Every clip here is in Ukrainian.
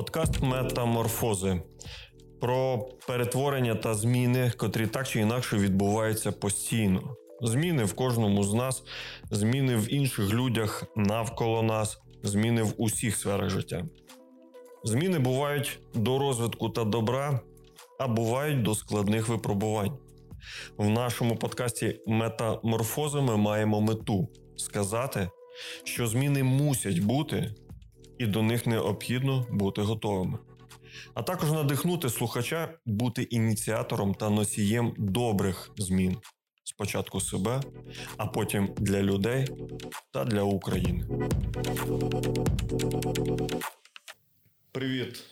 Подкаст Метаморфози про перетворення та зміни, котрі так чи інакше відбуваються постійно. Зміни в кожному з нас, зміни в інших людях навколо нас, зміни в усіх сферах життя. Зміни бувають до розвитку та добра, а бувають до складних випробувань. В нашому подкасті Метаморфози ми маємо мету сказати, що зміни мусять бути, і до них необхідно бути готовими. А також надихнути слухача бути ініціатором та носієм добрих змін. Спочатку себе, а потім для людей та для України. Привіт,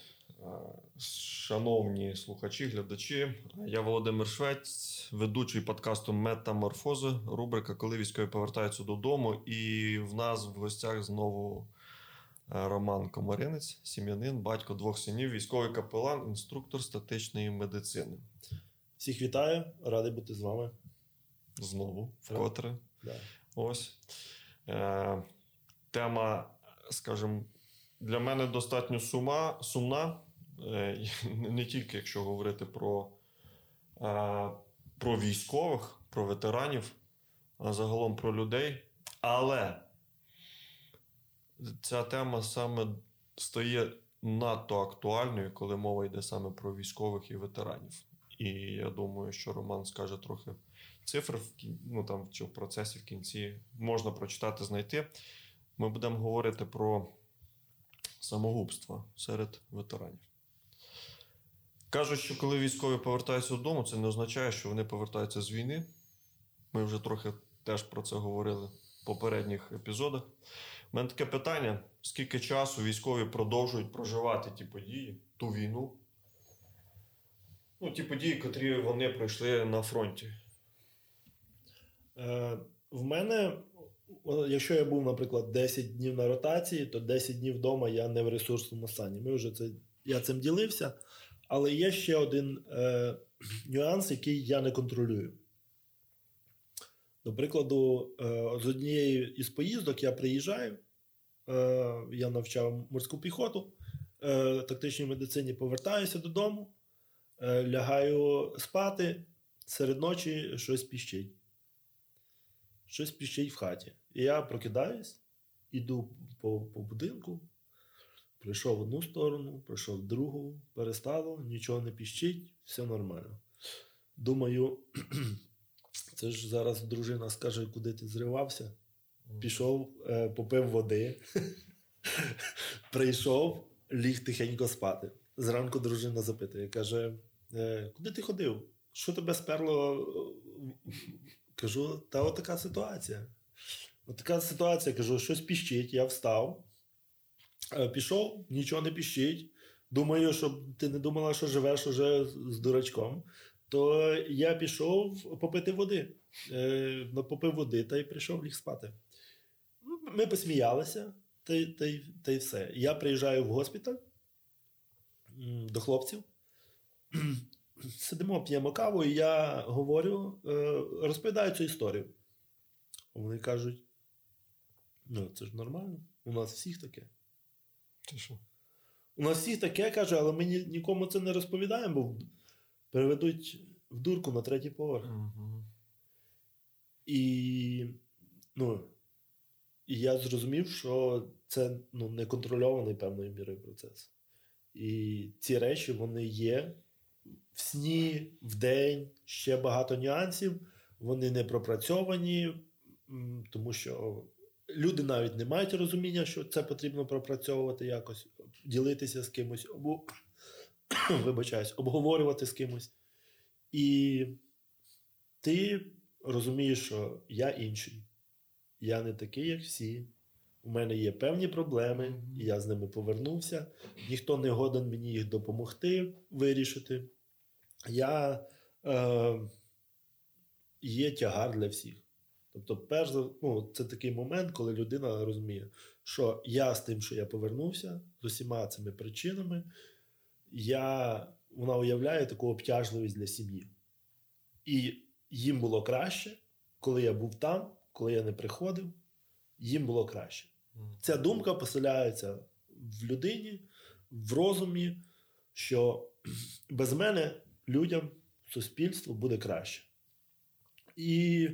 шановні слухачі, глядачі. Я Володимир Швець, ведучий подкасту Метаморфози. Рубрика Коли військові повертаються додому. І в нас в гостях знову Роман Комаринець, сім'янин, батько двох синів, військовий капелан, інструктор статичної медицини. Всіх вітаю, радий бути з вами. Знову, вкотре. Да. Ось. Е, Тема, скажімо, для мене достатньо сума, сумна. Е, не тільки якщо говорити про, е, про військових, про ветеранів, а загалом про людей. Але ця тема саме стає надто актуальною, коли мова йде саме про військових і ветеранів. І я думаю, що Роман скаже трохи цифр в ну, там, чи в процесі в кінці можна прочитати, знайти. Ми будемо говорити про самогубство серед ветеранів. Кажуть, що коли військові повертаються додому, це не означає, що вони повертаються з війни. Ми вже трохи теж про це говорили попередніх епізодах. У мене таке питання: скільки часу військові продовжують проживати ті події, ту війну? Ну, ті події, котрі вони пройшли на фронті. Е, В мене, якщо я був, наприклад, 10 днів на ротації, то 10 днів вдома я не в ресурсному стані. Ми вже це, Я цим ділився. Але є ще один е, нюанс, який я не контролюю. До прикладу, е, з однієї із поїздок я приїжджаю, е, я навчав морську піхоту е, тактичній медицині, повертаюся додому, лягаю спати, серед ночі щось піщить. Щось піщить в хаті. І я прокидаюсь, іду по, по будинку. Прийшов в одну сторону, прийшов в другу, перестало, нічого не піщить, все нормально. Думаю, це ж зараз дружина скаже, куди ти зривався. Пішов, е, попив води, прийшов, ліг тихенько спати. Зранку дружина запитує, каже: е, Куди ти ходив? Що тебе сперло? Кажу, та от така ситуація. От така ситуація, кажу, щось піщить, я встав, е, пішов, нічого не піщить. Думаю, щоб ти не думала, що живеш уже з дурачком то я пішов попити води. Е, попив води та й прийшов ліг спати. Ми посміялися, та й, та, й, та й все. Я приїжджаю в госпіталь до хлопців. Сидимо, п'ємо каву, і я говорю, е, розповідаю цю історію. Вони кажуть: ну, це ж нормально, у нас всіх таке. Ти що? У нас всіх таке каже, але ми нікому це не розповідаємо, бо переведуть в дурку на третій поверх. Угу. І ну, і я зрозумів, що це ну, неконтрольований певною мірою процес. І ці речі вони є в сні, в день, ще багато нюансів. Вони не пропрацьовані, тому що люди навіть не мають розуміння, що це потрібно пропрацьовувати якось, ділитися з кимось, або вибачаюсь, обговорювати з кимось. І ти розумієш, що я інший. Я не такий, як всі. У мене є певні проблеми, і я з ними повернувся. Ніхто не годен мені їх допомогти вирішити. Я е, є тягар для всіх. Тобто, перш ну, це такий момент, коли людина розуміє, що я з тим, що я повернувся, з усіма цими причинами, я, вона уявляє таку обтяжливість для сім'ї. І їм було краще, коли я був там, коли я не приходив, їм було краще. Ця думка поселяється в людині, в розумі, що без мене людям, суспільству буде краще. І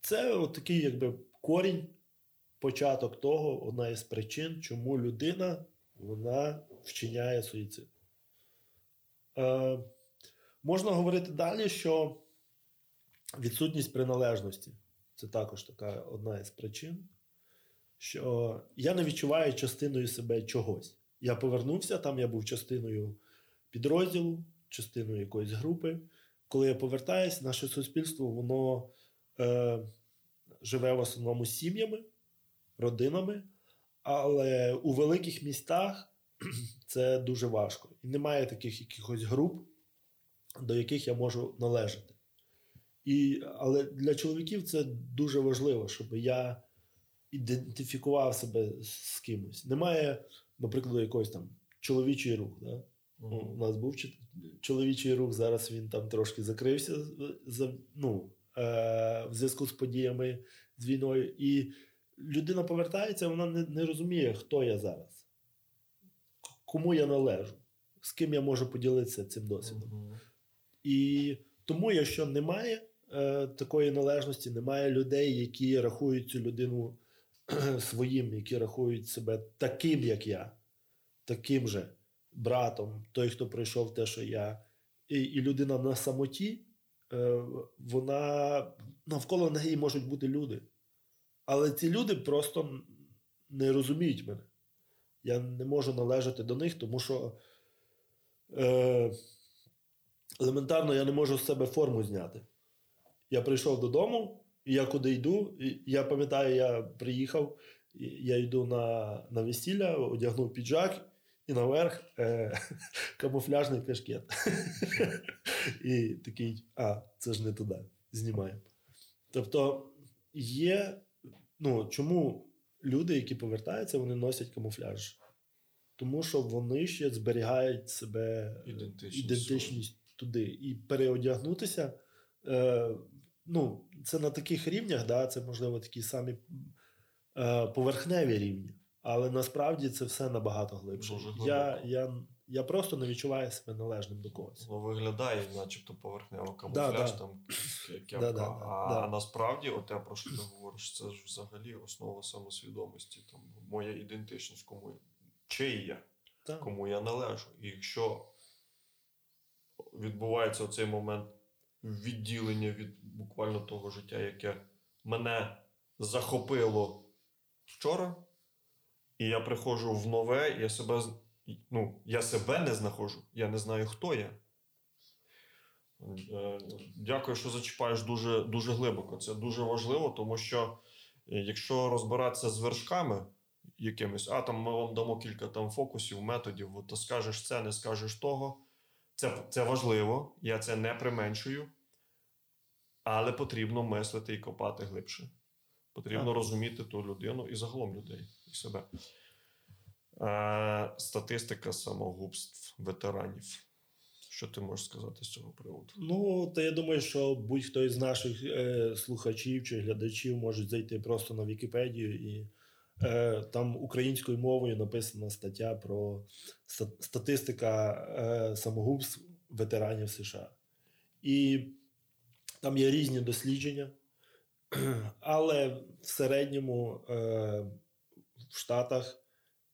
це от такий якби корінь, початок того, одна із причин, чому людина вона вчиняє суїцид. Е, Можна говорити далі, що відсутність приналежності це також така одна із причин, що я не відчуваю частиною себе чогось. Я повернувся, там я був частиною підрозділу, частиною якоїсь групи. Коли я повертаюся, наше суспільство воно е, живе в основному сім'ями, родинами, але у великих містах це дуже важко. І немає таких якихось груп, до яких я можу належати. І, Але для чоловіків це дуже важливо, щоб я ідентифікував себе з кимось. Немає, наприклад, якогось там чоловічий рух. Да? Mm-hmm. У нас був чоловічий рух, зараз він там трошки закрився за, ну, е, в зв'язку з подіями з війною. І людина повертається, вона не, не розуміє, хто я зараз, кому я належу, з ким я можу поділитися цим досвідом. Mm-hmm. І тому, якщо немає е, такої належності, немає людей, які рахують цю людину своїм, які рахують себе таким, як я, таким же братом, той, хто пройшов те, що я, і, і людина на самоті, е, вона навколо неї можуть бути люди. Але ці люди просто не розуміють мене. Я не можу належати до них, тому що е, елементарно я не можу з себе форму зняти. Я прийшов додому, і я куди йду. І я пам'ятаю, я приїхав, я йду на на весілля, одягнув піджак і наверх е, камуфляжний кашкет. І такий, а, це ж не туди. Знімаємо. Тобто є. Ну, чому люди, які повертаються, вони носять камуфляж? Тому що вони ще зберігають себе ідентичність, ідентичність туди. І переодягнутися. Е, ну, Це на таких рівнях, да, це, можливо, такі самі е, поверхневі рівні. Але насправді це все набагато глибше. Я я, я просто не відчуваю себе належним до когось. Ну, виглядає, начебто, поверхнево камуфляж, да, там кепка. Да, а насправді, оте, про що ти говориш, це ж взагалі основа самосвідомості. Там Моя ідентичність, кому чий я, кому я належу. І якщо відбувається цей момент відділення від буквально того життя, яке мене захопило вчора. І я приходжу в нове, я себе ну, я себе не знаходжу, я не знаю, хто я. Е, дякую, що зачіпаєш дуже дуже глибоко. Це дуже важливо, тому що е, якщо розбиратися з вершками якимись, а там ми вам дамо кілька там фокусів, методів, то скажеш це, не скажеш того. Це, Це важливо, я це не применшую, але потрібно мислити і копати глибше. Потрібно так. розуміти ту людину і загалом людей і себе. Е, Статистика самогубств ветеранів. Що ти можеш сказати з цього приводу? Ну, та я думаю, що будь-хто із наших е, слухачів чи глядачів може зайти просто на Вікіпедію, і е, там українською мовою написана стаття про статистика е, самогубств ветеранів США. І там є різні дослідження. Але в середньому в Штатах,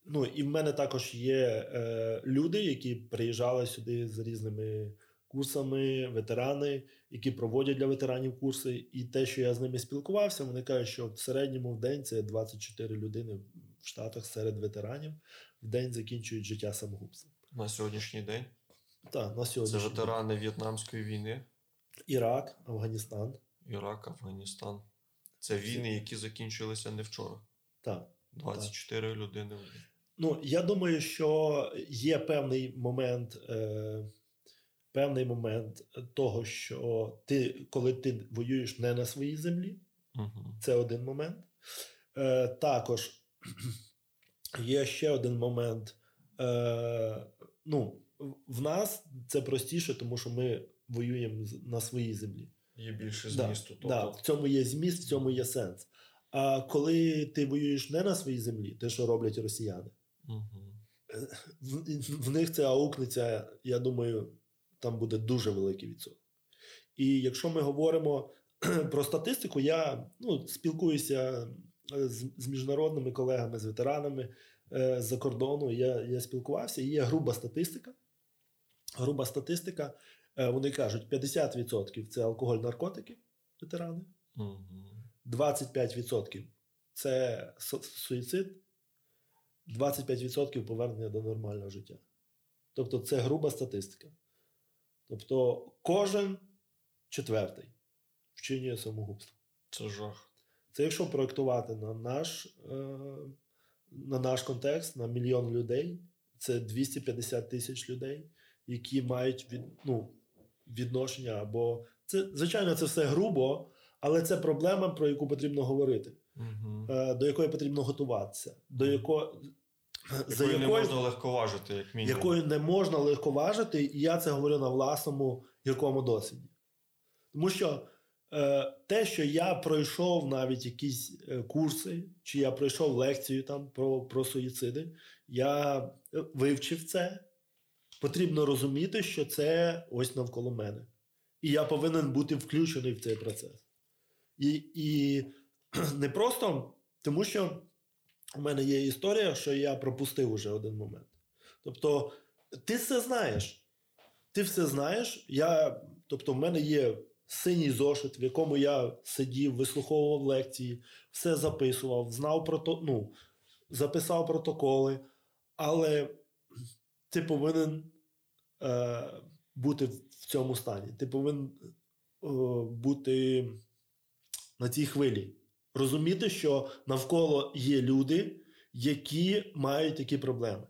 ну і в мене також є е, люди, які приїжджали сюди з різними курсами, ветерани, які проводять для ветеранів курси. І те, що я з ними спілкувався, вони кажуть, що в середньому в день це 24 людини в Штатах серед ветеранів в день закінчують життя самогубством. На сьогоднішній день? Так, на сьогоднішній Це ветерани день. В'єтнамської війни. Ірак, Афганістан. Ірак, Афганістан. Це війни, які закінчилися не вчора. Так. 24 так. людини. Ну, я думаю, що є певний момент, е, певний момент того, що ти, коли ти воюєш не на своїй землі, угу. це один момент. Е, Також є ще один момент. Е, Ну, в нас це простіше, тому що ми воюємо на своїй землі. Є більше змісту. Да, да, В цьому є зміст, в цьому є сенс. А коли ти воюєш не на своїй землі, те, що роблять росіяни, угу. в, в них це аукнеться, я думаю, там буде дуже великий відсоток. І якщо ми говоримо про статистику, я ну, спілкуюся з, з міжнародними колегами, з ветеранами е, з-за кордону. Я я спілкувався, і є груба статистика. Груба статистика. Е, вони кажуть, 50% це алкоголь, наркотики, ветерани, 25% це суїцид, 25% повернення до нормального життя. Тобто, це груба статистика. Тобто, кожен четвертий вчинює самогубство. Це жах. Це якщо проєктувати на наш е, на наш контекст, на мільйон людей, це 250 тисяч людей, які мають від, ну, відношення. або це, Звичайно, це все грубо, але це проблема, про яку потрібно говорити, угу. до якої потрібно готуватися, до якої за якою не можна легковажити, як мінімум. якою не можна легковажити, і я це говорю на власному гіркому досвіді. Тому що е, те, що я пройшов навіть якісь е, курси, чи я пройшов лекцію там про, про суїциди, я вивчив це. Потрібно розуміти, що це ось навколо мене. І я повинен бути включений в цей процес. І і не просто тому, що у мене є історія, що я пропустив уже один момент. Тобто, ти все знаєш. Ти все знаєш. Я, Тобто, в мене є синій зошит, в якому я сидів, вислуховував лекції, все записував, знав про то, ну, записав протоколи, але ти повинен е, бути в цьому стані. Ти повинен е, бути на цій хвилі. Розуміти, що навколо є люди, які мають такі проблеми.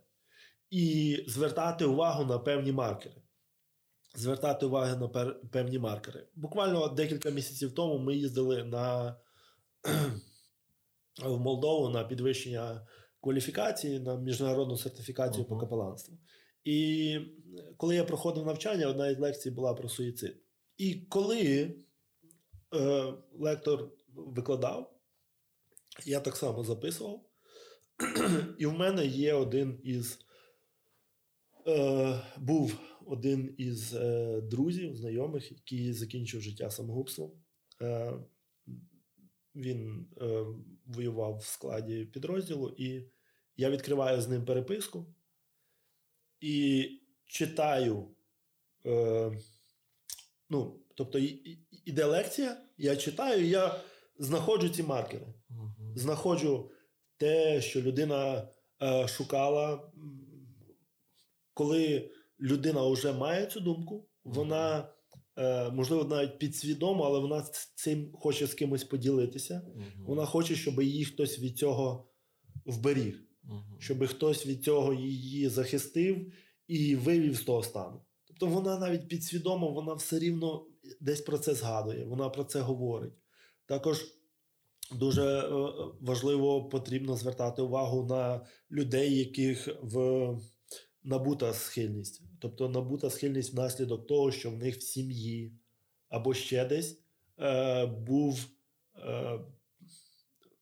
І звертати увагу на певні маркери. Звертати увагу на певні маркери. Буквально декілька місяців тому ми їздили на, в Молдову на підвищення кваліфікації, на міжнародну сертифікацію uh-huh. по капеланству. І коли я проходив навчання, одна із лекцій була про суїцид. І коли е, лектор викладав, я так само записував. І в мене є один із е, був один із е, друзів, знайомих, який закінчив життя самогубством. Е, Він е, воював в складі підрозділу, і я відкриваю з ним переписку і читаю. Е, ну, Тобто іде лекція, я читаю, я знаходжу ці маркери. Uh-huh. Знаходжу те, що людина е, шукала. Коли людина вже має цю думку, вона, е, можливо, навіть підсвідомо, але вона цим хоче з кимось поділитися. Uh-huh. Вона хоче, щоб її хтось від цього вберіг, uh-huh. щоб хтось від цього її захистив і вивів з того стану. Тобто вона навіть підсвідомо, вона все рівно десь про це згадує, вона про це говорить. Також дуже е, важливо потрібно звертати увагу на людей, яких в набута схильність. Тобто набута схильність внаслідок того, що в них в сім'ї або ще десь е, був е,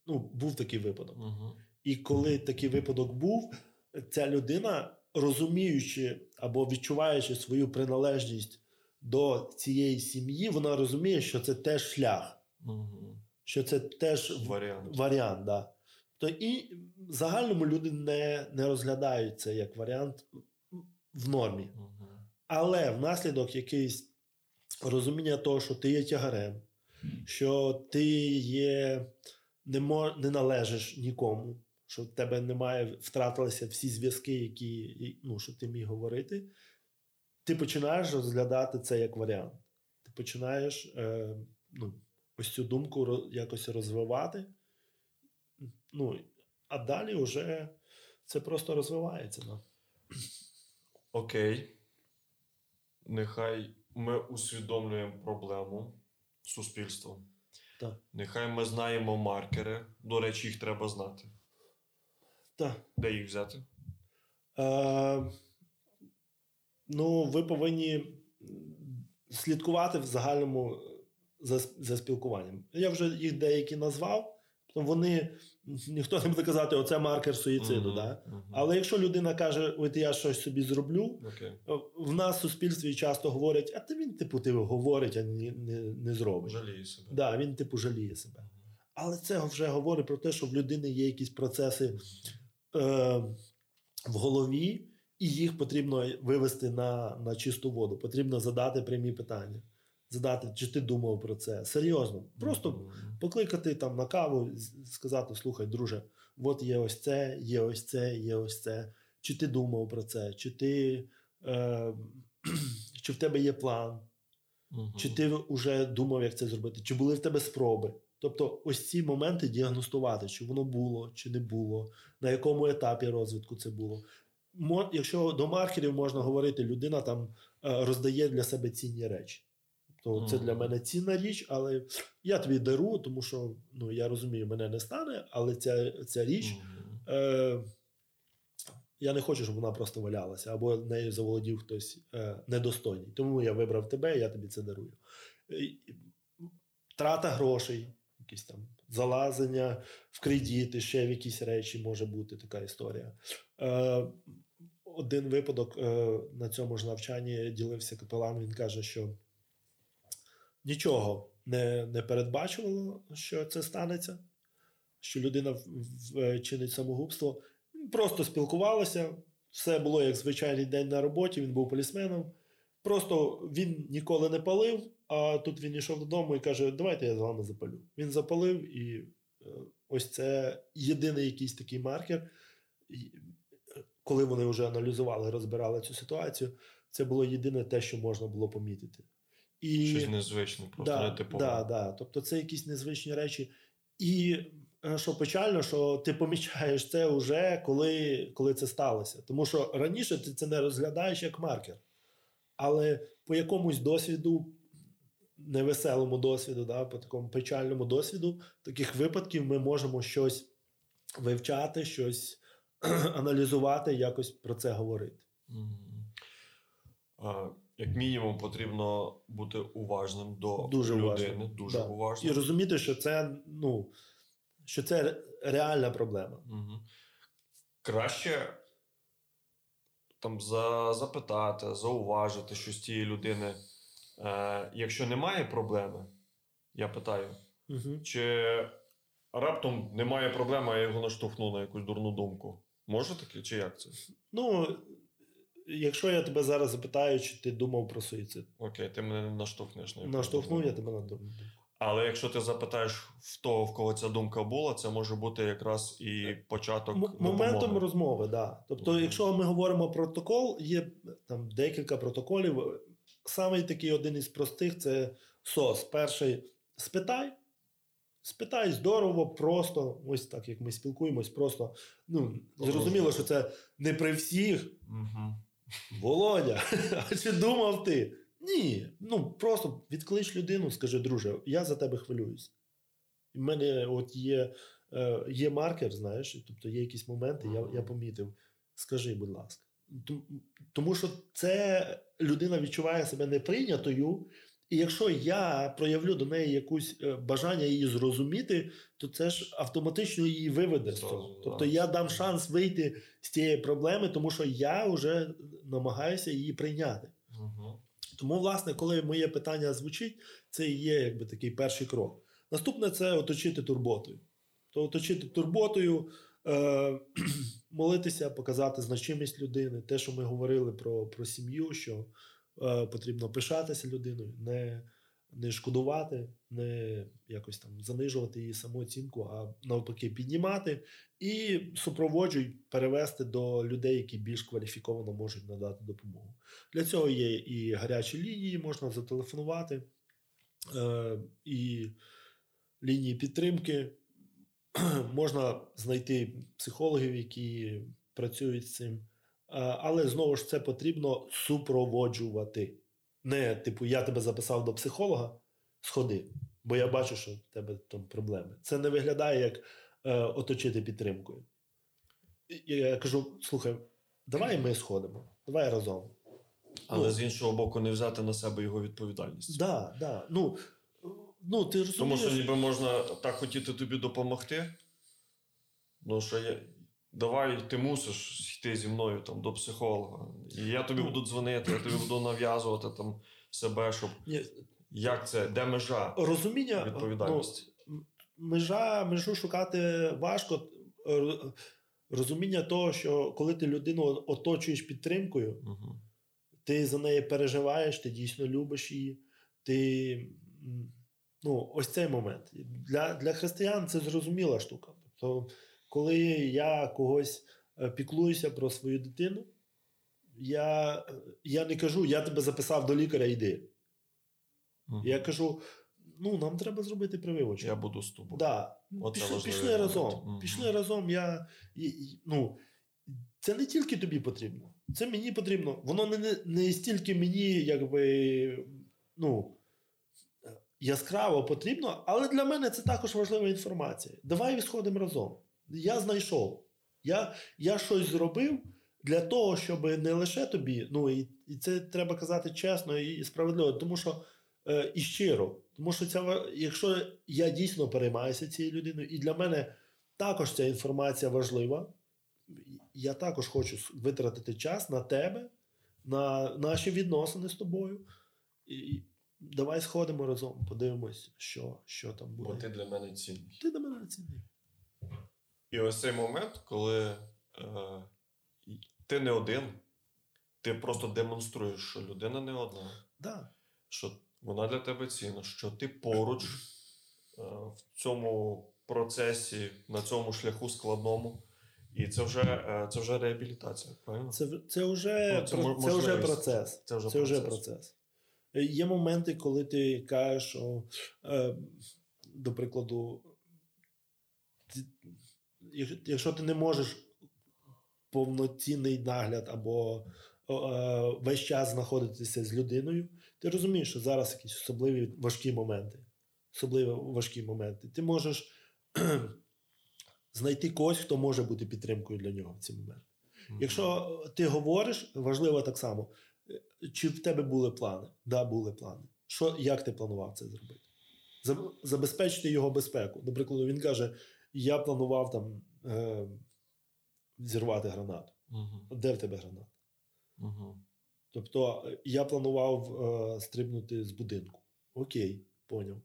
ну, був такий випадок. Угу. І коли такий випадок був, ця людина, розуміючи або відчуваючи свою приналежність до цієї сім'ї, вона розуміє, що це теж шлях, угу. що це теж варіант. варіант да. То і в загальному люди не не розглядають це як варіант в нормі. Угу. Але внаслідок якийсь розуміння того, що ти є тягарем, що ти є, не мож, не належиш нікому, що в тебе немає, втратилися всі зв'язки, які ну, що ти міг говорити ти починаєш розглядати це як варіант. Ти починаєш е, ну, ось цю думку якось розвивати. Ну, А далі вже це просто розвивається. Да. Окей. Нехай ми усвідомлюємо проблему суспільства. Так. Нехай ми знаємо маркери. До речі, їх треба знати. Так. Де їх взяти? Е, Ну, ви повинні слідкувати в загальному за за спілкуванням. Я вже їх деякі назвав. то вони ніхто не буде казати, оце маркер суїциду. Mm-hmm. Да? Mm-hmm. Але якщо людина каже, от я щось собі зроблю, okay. в нас в суспільстві часто говорять, а ти він, типу, ти говорить, а не не, не зробить. Жаліє себе. Да, Він, типу, жаліє себе. Але це вже говорить про те, що в людини є якісь процеси е, в голові, і їх потрібно вивести на, на чисту воду. Потрібно задати прямі питання задати, чи ти думав про це. Серйозно. Просто mm-hmm. покликати там на каву, сказати: слухай, друже, от є ось це, є ось це, є ось це. Чи ти думав про це? Чи ти, е, чи в тебе є план? Mm-hmm. Чи ти вже думав, як це зробити? Чи були в тебе спроби? Тобто, ось ці моменти діагностувати, чи воно було, чи не було, на якому етапі розвитку це було. Якщо до маркерів можна говорити, людина там е, роздає для себе цінні речі. То це для мене цінна річ, але я тобі дару, тому що ну, я розумію, мене не стане, але ця ця річ. Е, Я не хочу, щоб вона просто валялася, або нею заволодів хтось е, недостойний. Тому я вибрав тебе, я тобі це дарую. Трата грошей, якісь там залазення в кредити, ще в якісь речі може бути така історія. Е, Один випадок е, на цьому ж навчанні ділився капелан. Він каже, що нічого не не передбачувало, що це станеться, що людина чинить самогубство. Просто спілкувалися, все було як звичайний день на роботі, він був полісменом. Просто він ніколи не палив, а тут він йшов додому і каже: Давайте я з вами запалю. Він запалив, і е, ось це єдиний якийсь такий маркер. Коли вони вже аналізували, розбирали цю ситуацію, це було єдине те, що можна було помітити. І... Щось незвичне, просто да, нетипове. Да, да. Тобто це якісь незвичні речі. І е, що печально, що ти помічаєш це вже коли коли це сталося. Тому що раніше ти це не розглядаєш як маркер. Але по якомусь досвіду, невеселому досвіду, да, по такому печальному досвіду, таких випадків ми можемо щось вивчати, щось аналізувати, якось про це говорити. Mm-hmm як мінімум, потрібно бути уважним до дуже людини. Уважно. Дуже да. уважним. І розуміти, що це ну, що це реальна проблема. Угу. Краще там за, запитати, зауважити щось тієї людини. Е, Якщо немає проблеми, я питаю, угу. чи раптом немає проблеми, а я його наштовхну на якусь дурну думку. Може таке, чи як це? Ну, Якщо я тебе зараз запитаю, чи ти думав про суїцид. Окей, ти мене не наштовхнеш на Наштовхнув я тебе на думку. Але якщо ти запитаєш в того, в кого ця думка була, це може бути якраз і початок. М- моментом розмови, так. Да. Тобто, mm-hmm. якщо ми говоримо про протокол, є там декілька протоколів. Саме такий один із простих це СОС. Перший спитай. Спитай здорово, просто, ось так як ми спілкуємось, просто ну, зрозуміло, що це не при всіх. Угу. Володя, а чи думав ти? Ні. Ну просто відклич людину, скажи, друже, я за тебе хвилююсь. У мене от є е, є маркер, знаєш, тобто є якісь моменти, я я помітив. Скажи, будь ласка. Тому що це людина відчуває себе неприйнятою, і якщо я проявлю до неї якусь е, бажання її зрозуміти, то це ж автоматично її виведе з цього. Тобто я дам шанс вийти з цієї проблеми, тому що я вже намагаюся її прийняти. Угу. Тому, власне, коли моє питання звучить, це і є якби такий перший крок. Наступне це оточити турботою. То оточити турботою, е- молитися, показати значимість людини, те, що ми говорили про, про сім'ю. що потрібно пишатися людиною, не не шкодувати, не якось там занижувати її самооцінку, а навпаки, піднімати і супроводжують перевести до людей, які більш кваліфіковано можуть надати допомогу. Для цього є і гарячі лінії, можна зателефонувати, е, і лінії підтримки. Можна знайти психологів, які працюють з цим. Але знову ж це потрібно супроводжувати. Не, типу, я тебе записав до психолога, сходи, бо я бачу, що в тебе там проблеми. Це не виглядає як е, оточити підтримкою. Я кажу: слухай, давай ми сходимо, давай разом. Але ну, з іншого боку, не взяти на себе його відповідальність. Так, да, да. Ну, ну, ти розумієш... Тому що ніби можна так хотіти тобі допомогти. Ну, що я. Давай ти мусиш йти зі мною там до психолога. І я тобі буду дзвонити, я тобі буду нав'язувати там себе, щоб Ні, як це, де межа розуміння відповідальності. Ну, межа, межу шукати важко. Розуміння того, що коли ти людину оточуєш підтримкою, Угу. ти за неї переживаєш, ти дійсно любиш її. Ти ну, ось цей момент. Для, для християн це зрозуміла штука. Тобто, коли я когось е, піклуюся про свою дитину, я, я не кажу, я тебе записав до лікаря, йди. Я кажу: ну, нам треба зробити прививочку. Я буду з тобою. Да. Пішли, пішли разом. Мгм. Пішли разом. Я, і- і- ну, це не тільки тобі потрібно, це мені потрібно. Воно не, не, не стільки мені, якби, ну, яскраво потрібно, але для мене це також важлива інформація. Давай сходимо разом. Я знайшов. Я, я щось зробив для того, щоб не лише тобі, ну і, і це треба казати чесно і справедливо, тому що е, і щиро. Тому що ця, якщо я дійсно переймаюся цією людиною, і для мене також ця інформація важлива, я також хочу витратити час на тебе, на наші відносини з тобою. І, давай сходимо разом, подивимось, що, що там буде. Бо ти для мене цінний. Ти до мене цінний. І ось цей момент, коли е, ти не один, ти просто демонструєш, що людина не одна, Да. що вона для тебе цінна, що ти поруч е, в цьому процесі, на цьому шляху складному. І це вже, е, це вже реабілітація, правильно? Це, це, вже, Ну, це про- це вже процес. Це вже Це вже процес. процес. Е, Є моменти, коли ти кажеш, що, е, до прикладу, ти, якщо ти не можеш повноцінний нагляд або е, весь час знаходитися з людиною, ти розумієш, що зараз якісь особливі важкі моменти. Особливі важкі моменти. Ти можеш знайти когось, хто може бути підтримкою для нього в ці моменти. Мгм. Якщо ти говориш, важливо так само, е, чи в тебе були плани? Да, були плани. Що, як ти планував це зробити? Забезпечити його безпеку. До прикладу, він каже: Я планував там е, зірвати гранату. Мгм. Де в тебе граната? Мгм. Тобто, е, я планував е, стрибнути з будинку. Окей, поняв.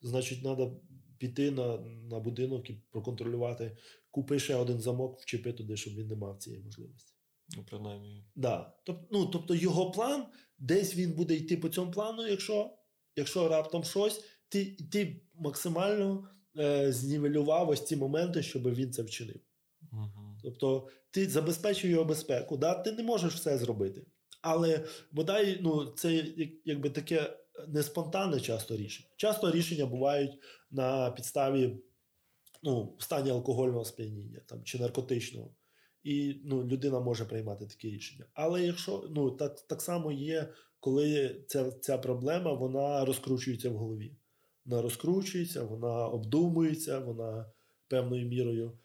Значить, треба піти на, на будинок і проконтролювати. Купи ще один замок, вчепи туди, щоб він не мав цієї можливості. Ну, принаймні. Да. Тобто, ну, тобто його план, десь він буде йти по цьому плану, якщо, якщо раптом щось, ти, ти максимально е, знівелював ось ці моменти, щоб він це вчинив. Мгм. Тобто ти забезпечив його безпеку. Да? Ти не можеш все зробити. Але бодай ну, це якби таке неспонтанне часто рішення. Часто рішення бувають на підставі ну, в стані алкогольного сп'яніння там, чи наркотичного. І ну, людина може приймати такі рішення. Але якщо ну, так, так само є, коли ця, ця проблема вона розкручується в голові. Вона розкручується, вона обдумується, вона певною мірою.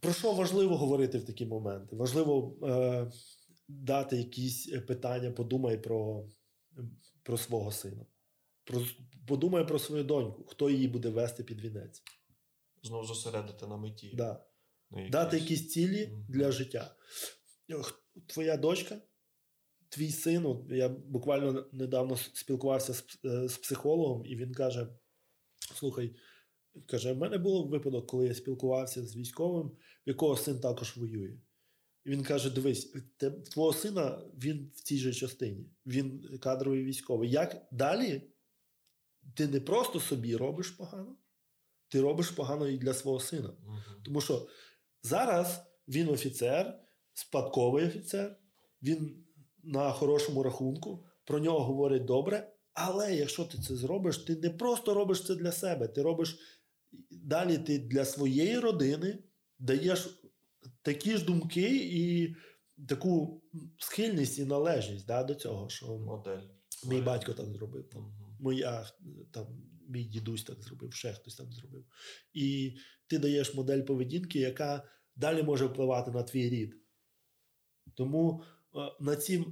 Про що важливо говорити в такі моменти? Важливо е, дати якісь питання, подумай про, про свого сина. Про, подумай про свою доньку, хто її буде вести під вінець. Знову зосередити на меті. Да. на Дати якісь цілі Мгм. для життя. Твоя дочка, твій син, от я буквально недавно спілкувався з, е, з психологом, і він каже: Слухай, каже, в мене був випадок, коли я спілкувався з військовим, в якого син також воює. І він каже: Дивись, те- твого сина він в цій же частині, він кадровий військовий. Як далі ти не просто собі робиш погано, ти робиш погано і для свого сина. Мгм. Тому що зараз він офіцер, спадковий офіцер, він на хорошому рахунку, про нього говорять добре. Але якщо ти це зробиш, ти не просто робиш це для себе, ти робиш далі ти для своєї родини даєш такі ж думки і таку схильність і належність да, до цього, що Модель. мій батько так зробив. Там, Мгм. моя там, мій дідусь так зробив, ще хтось так зробив. І ти даєш модель поведінки, яка далі може впливати на твій рід. Тому е, на ці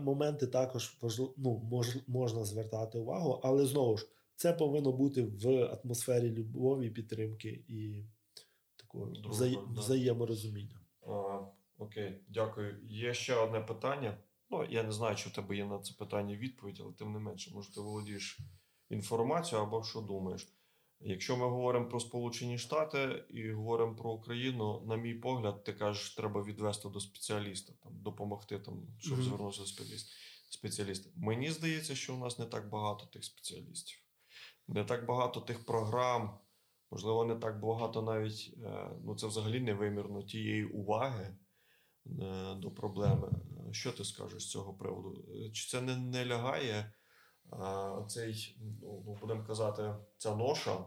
моменти також ну, мож, можна звертати увагу, але знову ж, це повинно бути в атмосфері любові, підтримки і такого вза- взаєморозуміння. А, Окей, дякую. Є ще одне питання. Ну, я не знаю, чи в тебе є на це питання відповідь, але тим не менше, може, ти володієш інформацією або що думаєш. Якщо ми говоримо про Сполучені Штати і говоримо про Україну, на мій погляд, ти кажеш, треба відвести до спеціаліста, там, допомогти, там, щоб Мгм. звернутися до спеціаліста. спеціаліста. Мені здається, що у нас не так багато тих спеціалістів, не так багато тих програм, можливо, не так багато навіть, е, ну це взагалі невимірно тієї уваги е, до проблеми. Е, Що ти скажеш з цього приводу? Е, Чи це не, не лягає а, цей, ну, ну, будемо казати, ця ноша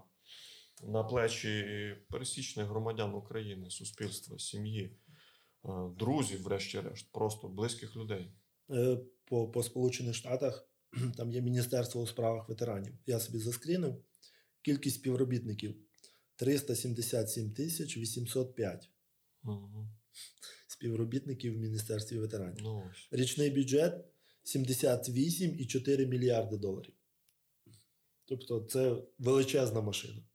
на плечі пересічних громадян України, суспільства, сім'ї, е, друзів, врешті-решт, просто близьких людей? Е, По, по Сполучених Штатах там є Міністерство у справах ветеранів. Я собі заскрінив. Кількість співробітників 377 тисяч 805 Угу. співробітників в Міністерстві ветеранів. Ну. Річний бюджет 78,4 мільярди доларів. Тобто це величезна машина.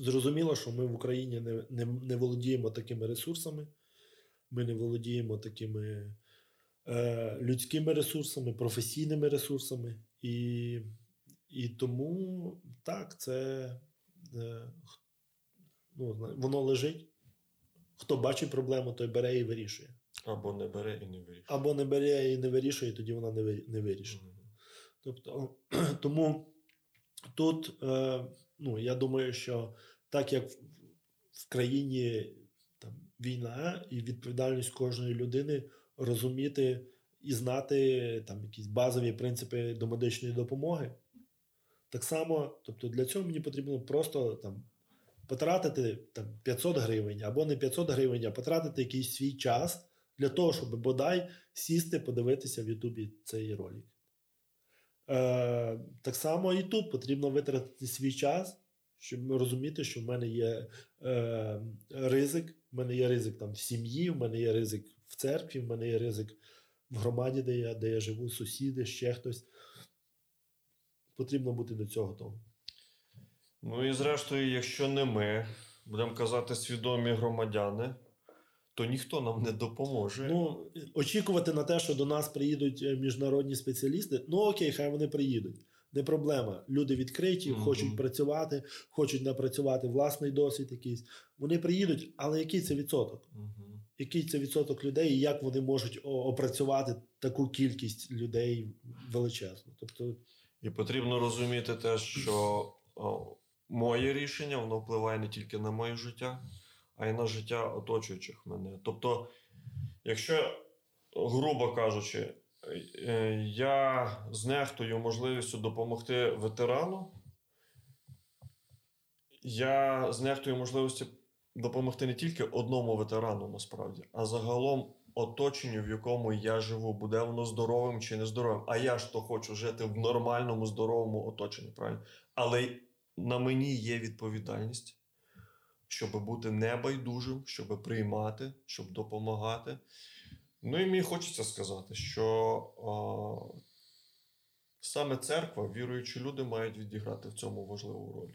Зрозуміло, що ми в Україні не, не, не володіємо такими ресурсами, ми не володіємо такими е, людськими ресурсами, професійними ресурсами. І, і тому так, це е, ну, воно лежить. Хто бачить проблему, той бере і вирішує. Або не бере і не вирішує. Або не бере і не вирішує, тоді вона не не вирішена. Мгм. Тобто, тому тут, е, ну, я думаю, що так як в- країні там, війна і відповідальність кожної людини розуміти і знати там, якісь базові принципи до медичної допомоги, так само, тобто для цього мені потрібно просто там, потратити там, 500 гривень або не 500 гривень, а потратити якийсь свій час для того, щоб бодай сісти, подивитися в Ютубі цей ролик. Е, так само і тут потрібно витратити свій час, щоб розуміти, що в мене є е, ризик. В мене є ризик там в сім'ї, в мене є ризик в церкві, в мене є ризик в громаді, де я, де я живу, сусіди, ще хтось. Потрібно бути до цього готовим. Ну і зрештою, якщо не ми, будемо казати, свідомі громадяни, то ніхто нам не допоможе. Ну, очікувати на те, що до нас приїдуть е, міжнародні спеціалісти, ну окей, хай вони приїдуть. Не проблема. Люди відкриті, Мгм. хочуть працювати, хочуть напрацювати власний досвід якийсь. Вони приїдуть, але який це відсоток? Мгм. Який це відсоток людей, і як вони можуть опрацювати таку кількість людей величезну? Тобто, І потрібно розуміти те, що о, моє рішення воно впливає не тільки на моє життя, а й на життя оточуючих мене. Тобто, якщо, грубо кажучи, е, я знехтую можливістю допомогти ветерану, я знехтую можливістю допомогти не тільки одному ветерану, насправді, а загалом оточенню, в якому я живу, буде воно здоровим чи нездоровим. А я ж то хочу жити в нормальному, здоровому оточенні, правильно? Але на мені є відповідальність, щоб бути небайдужим, щоб приймати, щоб допомагати. Ну і мені хочеться сказати, що о, саме церква, віруючі люди мають відіграти в цьому важливу роль.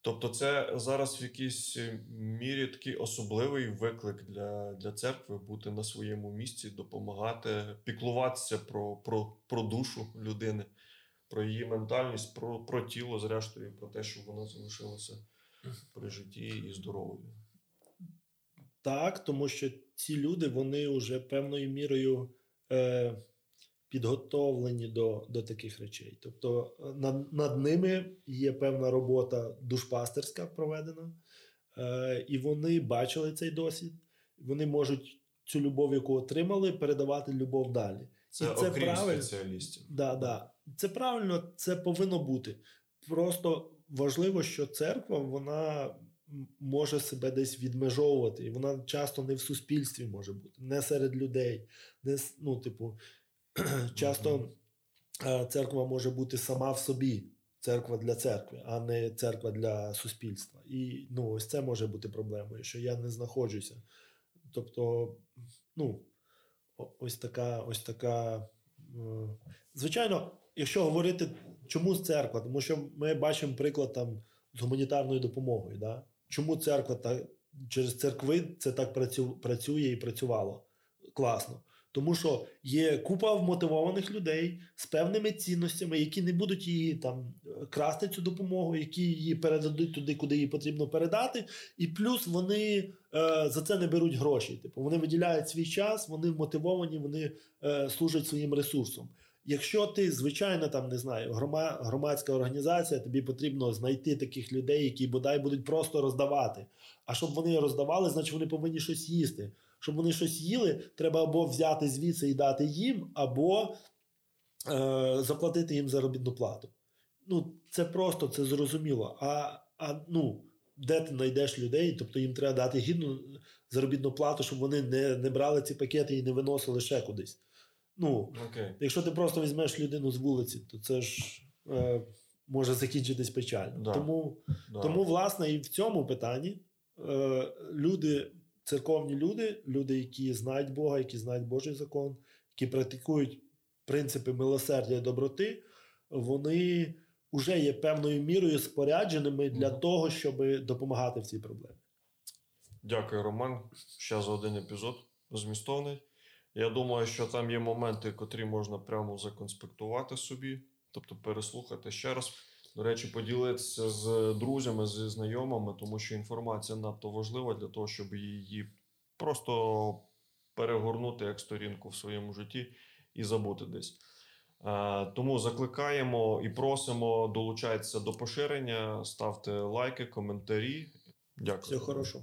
Тобто, це зараз в якійсь мірі такий особливий виклик для, для церкви бути на своєму місці, допомагати, піклуватися про, про, про душу людини, про її ментальність, про, про тіло, зрештою, про те, щоб вона залишилася при житті і здоровою. так, тому що ці люди вони вже певною мірою е, підготовлені до, до таких речей. Тобто е, над, над ними є певна робота душпастерська проведена, е, і вони бачили цей досвід. Вони можуть цю любов, яку отримали, передавати любов далі. Це, і це окрім правильно. спеціалістів. Да, да. Це правильно, це повинно бути. Просто важливо, що церква вона може себе десь відмежовувати, і вона часто не в суспільстві може бути, не серед людей. Не, ну, типу, часто е, церква може бути сама в собі. Церква для церкви, а не церква для суспільства. І ну, ось це може бути проблемою, що я не знаходжуся. Тобто, ну, ось така, ось така Е, Звичайно, якщо говорити, чому церква, тому що ми бачимо приклад там з гуманітарною допомогою. Да? Чому церква так через церкви це так працю, працює і працювало класно? Тому що є купа вмотивованих людей з певними цінностями, які не будуть її там красти цю допомогу, які її передадуть туди, куди її потрібно передати. І плюс вони е, за це не беруть гроші. Типу вони виділяють свій час, вони мотивовані, вони е, служать своїм ресурсом. Якщо ти, звичайно, там не знаю, грома, громадська організація, тобі потрібно знайти таких людей, які бодай будуть просто роздавати. А щоб вони роздавали, значить вони повинні щось їсти. Щоб вони щось їли, треба або взяти звідси і дати їм, або е, заплатити їм заробітну плату. Ну, це просто, це зрозуміло. А, а ну, де ти знайдеш людей? Тобто їм треба дати гідну заробітну плату, щоб вони не, не брали ці пакети і не виносили ще кудись. Ну, Окей. Якщо ти просто візьмеш людину з вулиці, то це ж е, може закінчитись печально. Да. Тому, Да. тому, власне, і в цьому питанні е, люди, церковні люди, люди, які знають Бога, які знають Божий закон, які практикують принципи милосердя і доброти, вони вже є певною мірою спорядженими для Мгм. того, щоб допомагати в цій проблемі. Дякую, Роман. Ще за один епізод змістовний. Я думаю, що там є моменти, котрі можна прямо законспектувати собі, тобто переслухати ще раз. До речі, поділитися з друзями, зі знайомими, тому що інформація надто важлива для того, щоб її просто перегорнути як сторінку в своєму житті і забути десь. Е, Тому закликаємо і просимо долучайтеся до поширення, ставте лайки, коментарі. Дякую. Все хорошо.